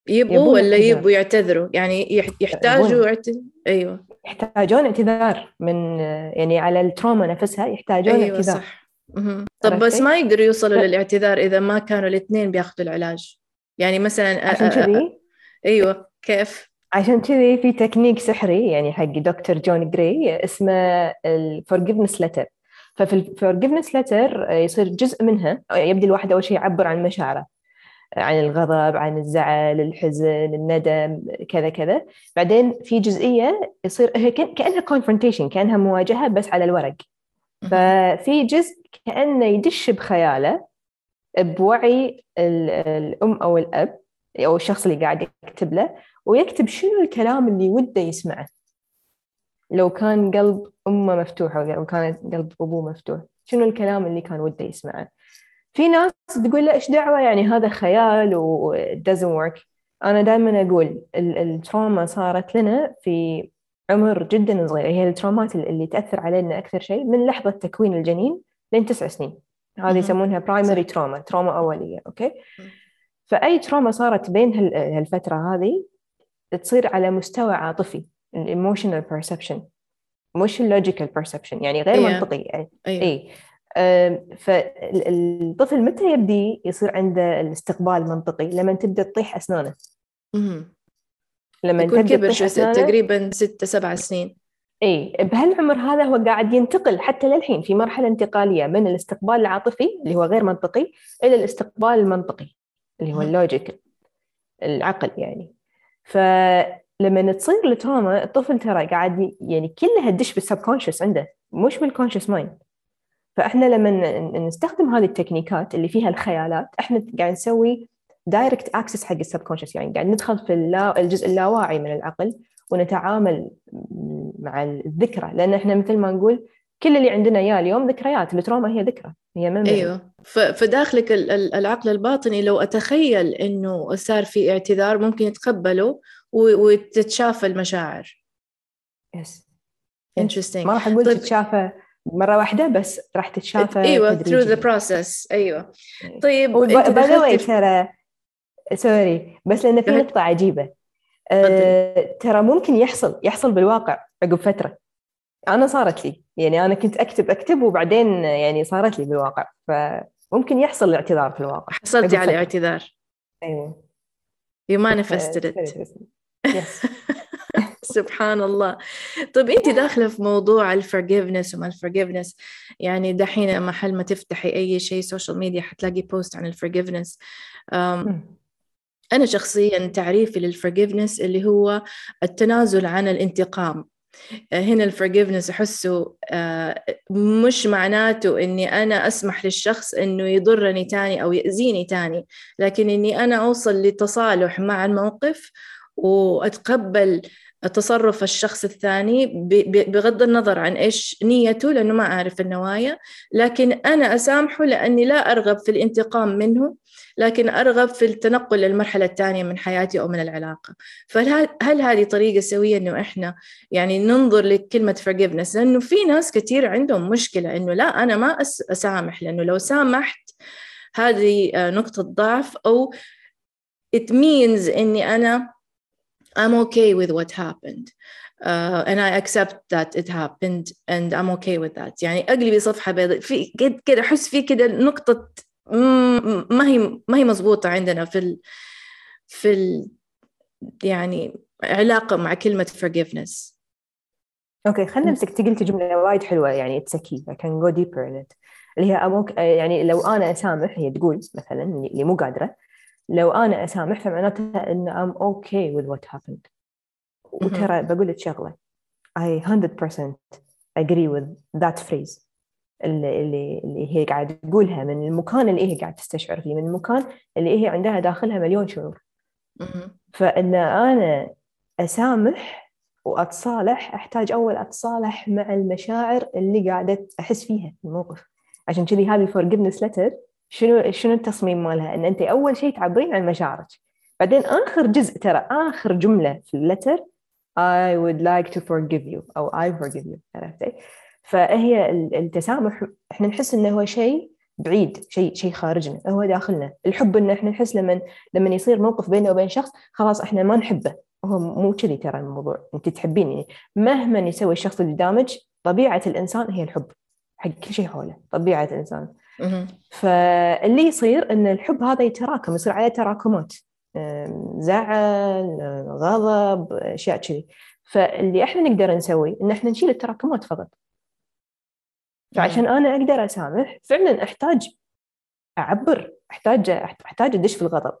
يبغوا ولا يبغوا يعتذروا؟ يعني يحتاجوا اعتذار أيوه. يحتاجون اعتذار من يعني على ال trauma نفسها يحتاجون أيوة اعتذار. صح. طب بس ما يقدروا يوصلوا للاعتذار إذا ما كانوا الاثنين بياخذوا العلاج. يعني مثلا عشان كذي؟ أيوه كيف؟ عشان كذي في تكنيك سحري يعني حق دكتور جون جراي اسمه ال forgiveness letter ففي ال forgiveness letter يصير جزء منها يبدي الواحد أول شيء يعبر عن مشاعره. عن الغضب عن الزعل الحزن الندم كذا كذا. بعدين في جزئية يصير هي كأنها confrontation كأنها مواجهة بس على الورق. ففي جزء كأنه يدش بخياله بوعي الأم أو الأب أو الشخص اللي قاعد يكتب له ويكتب شنو الكلام اللي وده يسمعه. لو كان قلب أمه مفتوح أو كان قلب أبوه مفتوح شنو الكلام اللي كان وده يسمعه؟ في ناس تقول لا إيش دعوة؟ يعني هذا خيال و doesn't work. أنا دائما أقول التروما صارت لنا في عمر جدا صغير. هي ال trauma ات اللي تأثر علينا أكثر شيء من لحظة تكوين الجنين لين تسع سنين. هذه يسمونها primary trauma trauma أولية okay؟ فأي trauma صارت بين هالفترة هذه تصير على مستوى عاطفي ال emotional perception مش ال logical perception يعني غير أيوة. منطقي يعني أيوة. اي um، فالطفل متى يبدي يصير عنده الاستقبال المنطقي لما تبدأ تطيح أسنانه. لما يكون تبدأ كبر تقريبا ستة سبع سنين اي بهالعمر هذا هو قاعد ينتقل حتى للحين في مرحلة انتقالية من الاستقبال العاطفي اللي هو غير منطقي إلى الاستقبال المنطقي اللي هو. ال logic العقل يعني فلما تصير ال trauma الطفل ترى قاعد يعني كلها تدش بال subconscious عنده مش بال conscious mind. فإحنا لما نستخدم هذه التكنيكات اللي فيها الخيالات إحنا قاعد نسوي direct access حق ال subconscious. يعني قاعد ندخل في اللا الجزء اللاواعي من العقل ونتعامل مع الذكرى. لأن إحنا مثل ما نقول كل اللي عندنا إياه اليوم ذكريات ال trauma هي ذكرى هي memory. أيوه. فداخلك ال- ال- العقل الباطني لو أتخيل إنه صار في اعتذار ممكن يتقبله وتتشافى المشاعر. yes interesting. ما راح أقول طيب. تتشافى مرة واحدة بس راح تتشافى أيوه through تدريجياً. the process. أيوه. طيب by the way ترى sorry بس لأن في. نقطة عجيبة. أه ترى ممكن يحصل يحصل بالواقع عقب فترة. أنا صارت لي. يعني أنا كنت أكتب اكتب وبعدين يعني صارت لي بالواقع. فممكن يحصل الاعتذار في الواقع. حصلتي على. اعتذار أيوه. You manifested it. yes سبحان الله طيب أنت داخلة في موضوع ال forgiveness وما ال forgiveness يعني دحين محل ما تفتحي أي شيء social media حتلاقي post عن ال forgiveness أنا شخصيا تعريفي لل forgiveness اللي هو التنازل عن الانتقام. هنا ال forgiveness أحسه آه، مش معناته إني أنا أسمح للشخص إنه يضرني تاني أو يأذيني تاني لكن إني أنا أوصل لتصالح مع الموقف وأتقبل تصرف الشخص الثاني بغض النظر عن إيش نيته لأنه ما أعرف النوايا. لكن أنا أسامحه لأني لا أرغب في الانتقام منه لكن أرغب في التنقل للمرحلة الثانية من حياتي أو من العلاقة. فهل هل هذه طريقة سوية إنه إحنا يعني ننظر لكلمة forgiveness لأنه في ناس كثير عندهم مشكلة إنه لا أنا ما أسامح لأنه لو سامحت هذه آه، نقطة ضعف أو it means إني أنا I'm okay with what happened. Uh, and I accept that it happened and I'm okay with that. يعني اقلبي صفحه بيضاء في كد- كده أحس في كده نقطة مم، ما هي ما هي مضبوطه عندنا في ال في ال يعني علاقة مع كلمة forgiveness. okay خلينا نمسك قلتي جملة وايد حلوة يعني it's key I can go deeper in it. اللي هي I'm okay يعني لو أنا اسامح هي تقول مثلا اللي مو قادرة لو أنا اسامح فمعناته إن I'm okay with what happened. وترى بقول لك شغلة. I 100% agree with that phrase. اللي اللي اللي هي قاعد تقولها من المكان اللي هي قاعد تستشعر فيه من المكان اللي هي عندها داخلها مليون شعور. فإن أنا أسامح وأتصالح أحتاج أول أتصالح مع المشاعر اللي قاعدة أحس فيها في الموقف. عشان كذي هذه الفورجيفنس لتر شنو شنو التصميم مالها؟ إن أنت أول شيء تعبرين عن مشاعرك. بعدين آخر جزء ترى آخر جملة في اللتر I would like to forgive you أو I forgive you عرفتي؟ فهي ال- التسامح إحنا نحس إنه هو شيء بعيد شيء شيء خارجنا هو داخلنا. الحب ان إحنا نحس لما لما يصير موقف بيننا وبين شخص خلاص إحنا ما نحبه. هو مو كذي ترى الموضوع. أنت تحبيني. مهما يسوي الشخص اللي قدامك طبيعة الإنسان هي الحب حق كل شيء حوله طبيعة الإنسان. فاللي يصير إن الحب هذا يتراكم يصير عليه تراكمات. زعل غضب أشياء كذي. فاللي إحنا نقدر نسوي إن إحنا نشيل التراكمات فقط. فعشان أنا أقدر أسامح فعلا أحتاج أعبر أحتاج أحتاج أدش في الغضب.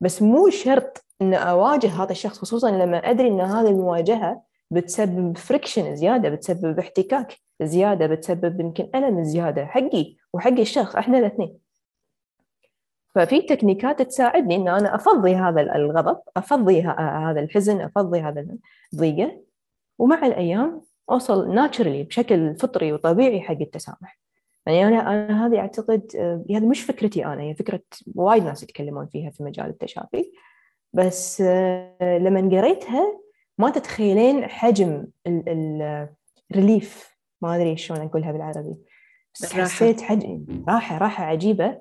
بس مو شرط إن أواجه هذا الشخص خصوصا لما أدري إن هذه المواجهة بتسبب friction زيادة بتسبب احتكاك زيادة بتسبب يمكن ألم زيادة حقي. وحق الشخص إحنا الاثنين. ففي تكنيكات تساعدني إن أنا أفضي هذا الغضب أفضي هذا الحزن أفضي هذا الضيقة ومع الأيام أوصل naturally بشكل فطري وطبيعي حق التسامح. يعني أنا أنا هذه أعتقد آه، هذه مش فكرتي أنا هي فكرة وايد ناس يتكلمون فيها في مجال التشافي. بس آه، لما قريتها ما تتخيلين حجم ال relief ما أدري شلون أقولها بالعربي. بس. حسيت حجم راحة راحة عجيبة.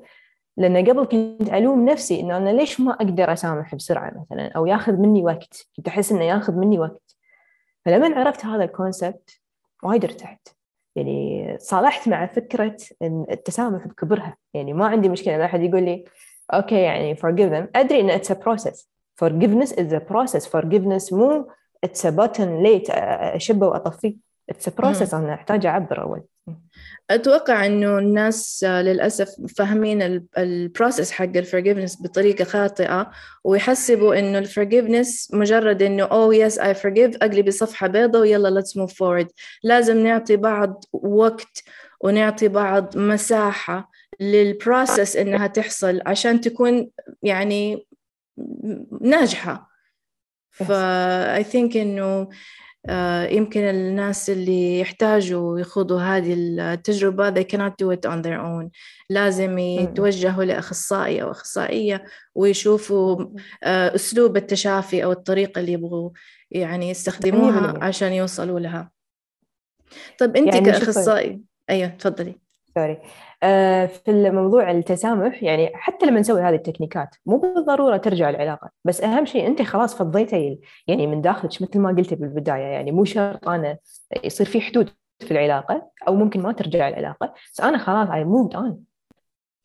لأن قبل كنت ألوم نفسي إنه أنا ليش ما أقدر أسامح بسرعة مثلا أو ياخذ مني وقت. كنت أحس إنه ياخذ مني وقت. فلما عرفت هذا ال concept وايد ارتحت. يعني صالحت مع فكرة إن التسامح بكبرها. يعني ما عندي مشكلة إن أحد يقول لي okay يعني forgive them. أدري إن it's a process. Forgiveness is a process. Forgiveness مو it's a button light أشبه وأطفيه. It's a process أنا أحتاج أعبر أول. أتوقع إنه الناس للأسف فاهمين ال process حق ال forgiveness بطريقة خاطئة ويحسبوا إنه ال forgiveness مجرد إنه oh yes I forgive أقلب صفحة بيضة ويلا let's move forward. لازم نعطي بعض وقت ونعطي بعض مساحة للبروسيس إنها تحصل عشان تكون يعني ناجحة. ف I think إنه آه، يمكن الناس اللي يحتاجوا يخوضوا هذه التجربة they cannot do it on their own. لازم يتوجهوا لأخصائي أو أخصائية ويشوفوا آه، أسلوب التشافي أو الطريقة اللي يبغوا يعني يستخدموها عشان يوصلوا لها. طيب أنت يعني كأخصائي أيوة تفضلي. sorry. آه، في الموضوع التسامح يعني حتى لما نسوي هذه التكنيكات مو بالضرورة ترجع العلاقة بس أهم شيء أنت خلاص فضيتي يعني من داخلك مثل ما قلتي بالبداية يعني مو شرط أنا يصير في حدود في العلاقة أو ممكن ما ترجع العلاقة بس أنا خلاص I moved on.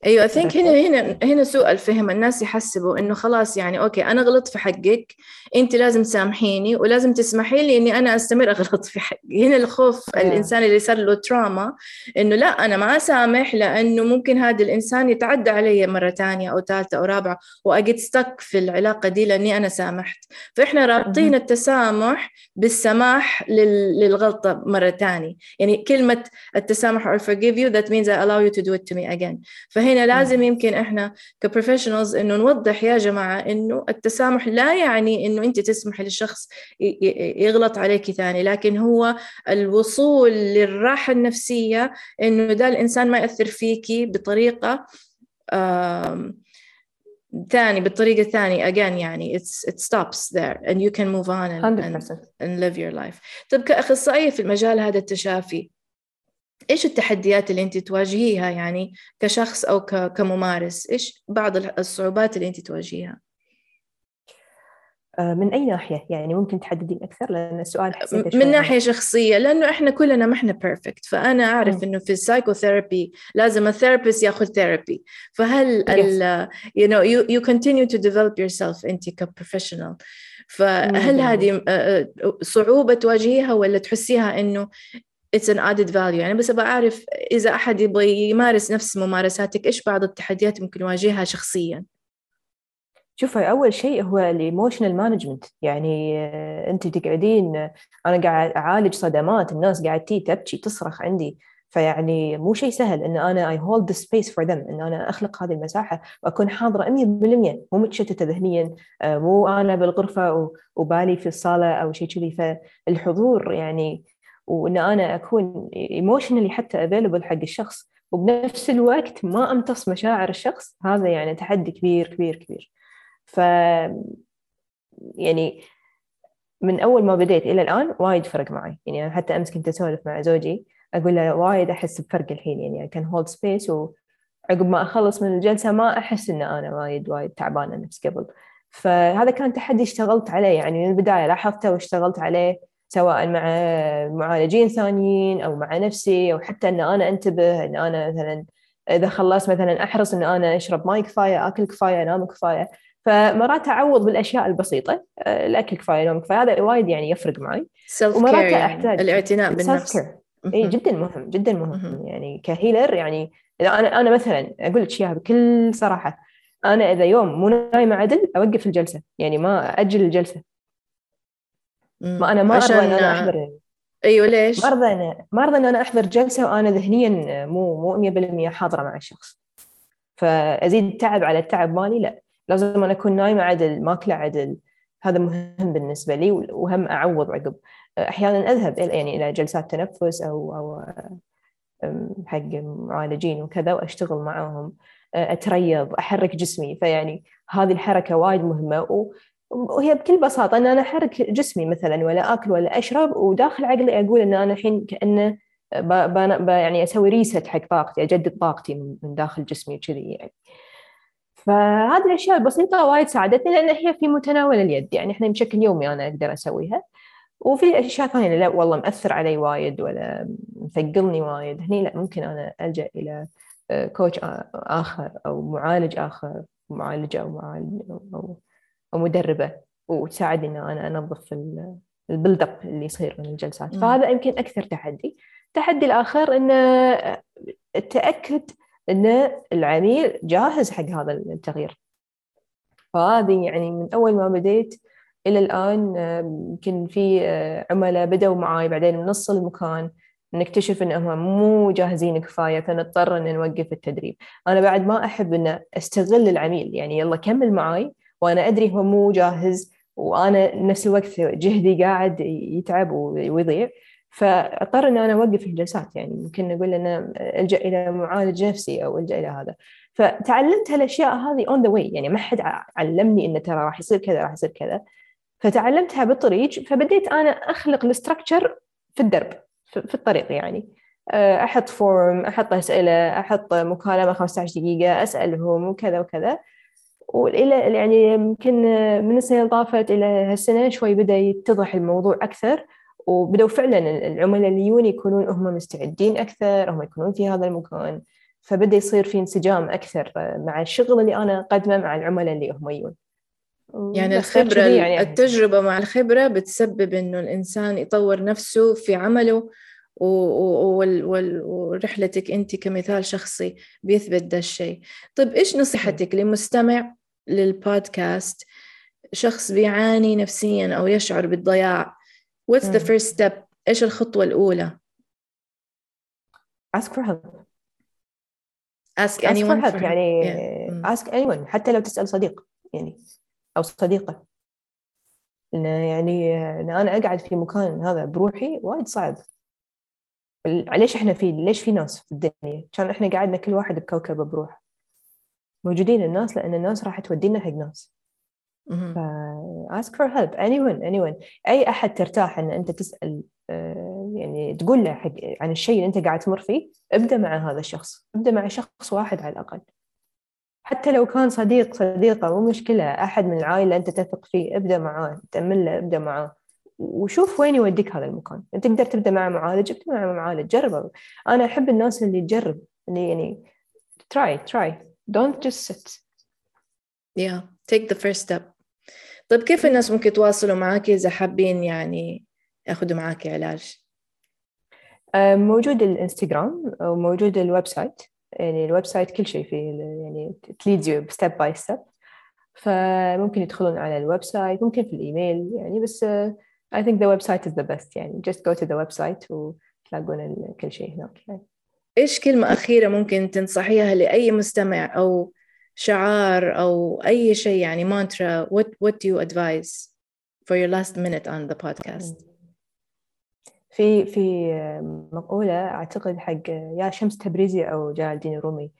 أيوه I think هنا هنا هنا سوء الفهم الناس يحسبوا إنه خلاص يعني okay أنا غلطت في حقك أنت لازم تسامحيني ولازم تسمحي لي إني أنا أستمر أغلط في حقي. هنا الخوف yeah. الإنسان اللي صار له تراما إنه لا أنا ما أسامح لأنه ممكن هذا الإنسان يتعدى علي مرة ثانية أو ثالثه أو رابعة واجد ستك في العلاقة دي لأني أنا سامحت. فإحنا رابطين التسامح بالسماح للغلطة مرة ثانية يعني كلمة التسامح or forgive you that means I allow you to do it to me again. فهنا لازم يمكن إحنا كبروفيشنالز إنه نوضح يا جماعة إنه التسامح لا يعني إنه أنت تسمحي للشخص يغلط عليك ثاني لكن هو الوصول للراحة النفسية إنه ده الإنسان ما يأثر فيكي بطريقة ثاني بالطريقة الثانية again يعني it's, it stops there and you can move on and, and, and live your life. طيب كأخصائية في المجال هذا التشافي إيش التحديات اللي انت تواجهيها يعني كشخص أو كممارس؟ إيش بعض الصعوبات اللي انت تواجهيها؟ آه، من أي ناحية؟ يعني ممكن تحددين أكثر؟ لأن السؤال من ناحية شخصية لأنه إحنا كلنا ما إحنا perfect فأنا أعرف إنه في ال psychotherapy لازم ال therapist ياخذ therapy فهل yes. ال you know you, you continue to develop yourself انت ك professional فهل هذه آه، آه، صعوبة تواجهيها ولا تحسيها إنه it's an added value. يعني بس أبغى أعرف إذا أحد يبغى يمارس نفس ممارساتك إيش بعض التحديات ممكن يواجهها شخصيا؟ شوفي أول شيء هو ال emotional management يعني آه، أنت تقعدين أنا قاعد أعالج صدمات الناس قاعد تي تبكي تصرخ عندي. فيعني مو شيء سهل إن أنا I hold space for them إن أنا أخلق هذه المساحة وأكون حاضرة 100% مو متشتتة ذهنيا آه، مو أنا بالغرفة وبالي في الصالة أو شيء كذي. فالحضور يعني وإن أنا أكون emotionally حتى available حق الشخص وبنفس الوقت ما أمتص مشاعر الشخص هذا يعني تحدي كبير كبير كبير. ف يعني من أول ما بديت إلى الآن وايد فرق معي. يعني حتى أمس كنت أسولف مع زوجي أقول له وايد أحس بفرق الحين. يعني كان hold space وعقب ما أخلص من الجلسة ما أحس إن أنا وايد وايد تعبانة نفس قبل. فهذا كان تحدي اشتغلت عليه. يعني من البداية لاحظته واشتغلت عليه. سواء مع معالجين ثانيين أو مع نفسي أو حتى إن أنا أنتبه إن أنا مثلا إذا خلصت مثلا أحرص إن أنا أشرب ماي كفاية أكل كفاية أنام كفاية. فمرات أعوض بالأشياء البسيطة الأكل كفاية النوم كفاية. هذا وايد يعني يفرق معي. ومرات يعني أحتاج الإعتناء بالنفس. إي جدا مهم جدا مهم. يعني كهيلر يعني إذا أنا أنا مثلا أقول لك اياها بكل صراحة. أنا إذا يوم مو نايمه عدل أوقف الجلسة. يعني ما أجل الجلسة. ما أنا ما أرضى ان أنا أحضر أيوه ليش؟ ما أرضى أنا ما أرضى ان أنا أحضر جلسة وأنا ذهنيا مو مو 100% حاضرة مع الشخص. فأزيد تعب على التعب مالي؟ لا. لازم أنا أكون نايمة عدل ماكلة عدل. هذا مهم بالنسبة لي وهم أعوض عقب. أحيانا أذهب يعني إلى جلسات تنفس أو أو حق معالجين وكذا وأشتغل معهم أتريض أحرك جسمي. فيعني هذه الحركة وايد مهمة وهي بكل بساطة أن أنا أحرك جسمي مثلا ولا أكل ولا أشرب وداخل عقلي أقول أن أنا الحين كأنه يعني أسوي ريست حق طاقتي أجدد طاقتي من داخل جسمي وكذي يعني. فهذه الأشياء البسيطة وايد ساعدتني لأن هي في متناول اليد يعني إحنا بشكل يومي أنا أقدر أسويها. وفي أشياء ثانية لا والله مأثر علي وايد ولا مثقلني وايد. هني لا ممكن أنا ألجأ إلى coach آخر أو معالج آخر معالجة أو معالج أو أو مدربه وتساعدني ان أنا أنظف ال build up اللي يصير من الجلسات. م. فهذا يمكن أكثر تحدي. التحدي الآخر إنه التاكد إن العميل جاهز حق هذا التغيير. فهذه يعني من أول ما بديت إلى الآن يمكن في آه، عملاء بدأوا معاي بعدين من نص المكان نكتشف انهم مو جاهزين كفاية فنضطر إن نوقف التدريب. أنا بعد ما أحب إن أستغل العميل يعني يلا كمل معاي وأنا أدري هو مو جاهز وأنا نفس الوقت جهدي قاعد يتعب ويضيع. فأضطر ان أنا أوقف الجلسات يعني ممكن نقول إن ألجأ إلى معالج نفسي أو ألجأ إلى هذا. فتعلمت هالأشياء هذه on the way يعني ما حد علمني انه ترى راح يصير كذا راح يصير كذا. فتعلمتها بالطريق فبديت أنا أخلق ال structure في الدرب في الطريق يعني. آه، أحط form أحط أسئلة أحط مكالمة 15 دقيقة أسألهم وكذا وكذا. والى يعني يمكن من السنة اللي طافت إلى هالسنة شوي بدأ يتضح الموضوع أكثر وبدأوا فعلا العملاء اللي يكونون هم مستعدين أكثر هم يكونون في هذا المكان فبدأ يصير في انسجام أكثر مع الشغل اللي أنا أقدمه مع العملاء اللي هم يجون يعني الخبرة يعني. التجربة مع الخبرة بتسبب إنه الإنسان يطور نفسه في عمله ورحلتك أنت كمثال شخصي بيثبت ده الشيء. طيب إيش نصيحتك لمستمع للبودكاست شخص بيعاني نفسيا أو يشعر بالضياع. What's the first step إيش الخطوة الأولى؟ Ask for help. Ask anyone for help يعني yeah. ask anyone حتى لو تسأل صديق يعني أو صديقة. إنه يعني إن أنا أقعد في مكان هذا بروحي وايد صعب. ليش إحنا في ليش في ناس في الدنيا؟ كان إحنا قاعدنا كل واحد بكوكب بروح موجودين الناس لأن الناس راح تودينا حق ناس. ف ask for help. Anyone anyone. أي أحد ترتاح إن أنت تسأل آه، يعني تقول له حق عن الشيء اللي أنت قاعد تمر فيه ابدأ مع هذا الشخص. ابدأ مع شخص واحد على الأقل. حتى لو كان صديق صديقة مو مشكلة. أحد من العائلة أنت تثق فيه ابدأ معاه تأمن له ابدأ معاه. وشوف وين يوديك هذا المكان. أنت تقدر تبدأ مع معالج ابدأ مع معالج. جرب. أنا أحب الناس اللي تجرب اللي يعني try try. Don't just sit. Yeah take the first step. طيب كيف الناس ممكن يتواصلوا معك إذا حابين يعني ياخذوا معك علاج؟ موجود الإنستغرام وموجود ال website يعني ال website كل شيء فيه يعني it leads you step by step فممكن يدخلون على ال website ممكن في الإيميل يعني بس I think the website is the best. يعني just go to the website وتلاقون كل شيء هناك. يعني. إيش كلمة أخيرة ممكن تنصحيها لأي مستمع أو شعار أو أي شيء يعني mantra what what do you advise for your last minute on the podcast? في في مقولة أعتقد حق يا شمس تبريزي أو جلال الدين الرومي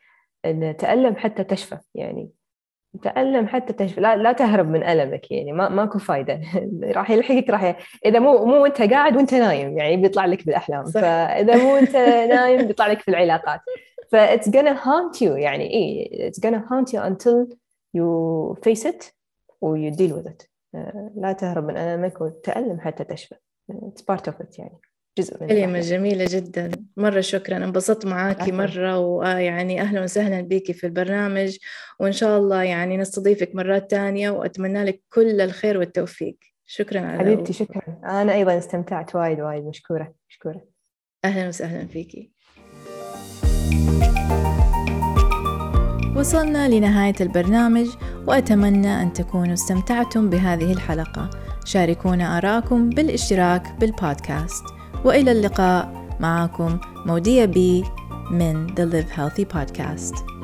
إن تألم حتى تشفى يعني. تألم حتى تشفى لا, لا تهرب من ألمك يعني. ما ماكو فايدة. راح يلحقك راح ي... إذا مو مو أنت قاعد وأنت نايم يعني بيطلع لك بالأحلام. صح. فإذا مو أنت نايم بيطلع لك في العلاقات. ف it's gonna haunt you يعني. إيه it's gonna haunt you until you face it و you deal with it. لا تهرب من ألمك وتألم حتى تشفى. it's part of it يعني. جزء من كلمة جميلة جدا. مرة شكرا انبسطت معاكي مرة ويعني أهلا وسهلا بيكي في البرنامج وإن شاء الله يعني نستضيفك مرات تانية وأتمنى لك كل الخير والتوفيق. شكرا على حبيبتي شكرا. أنا أيضا استمتعت وايد وايد. مشكورة مشكورة. أهلا وسهلا فيكي. وصلنا لنهاية البرنامج وأتمنى أن تكونوا استمتعتم بهذه الحلقة. شاركونا آراءكم بالاشتراك بالبودكاست. وإلى اللقاء معكم مودية بي من The Live Healthy Podcast.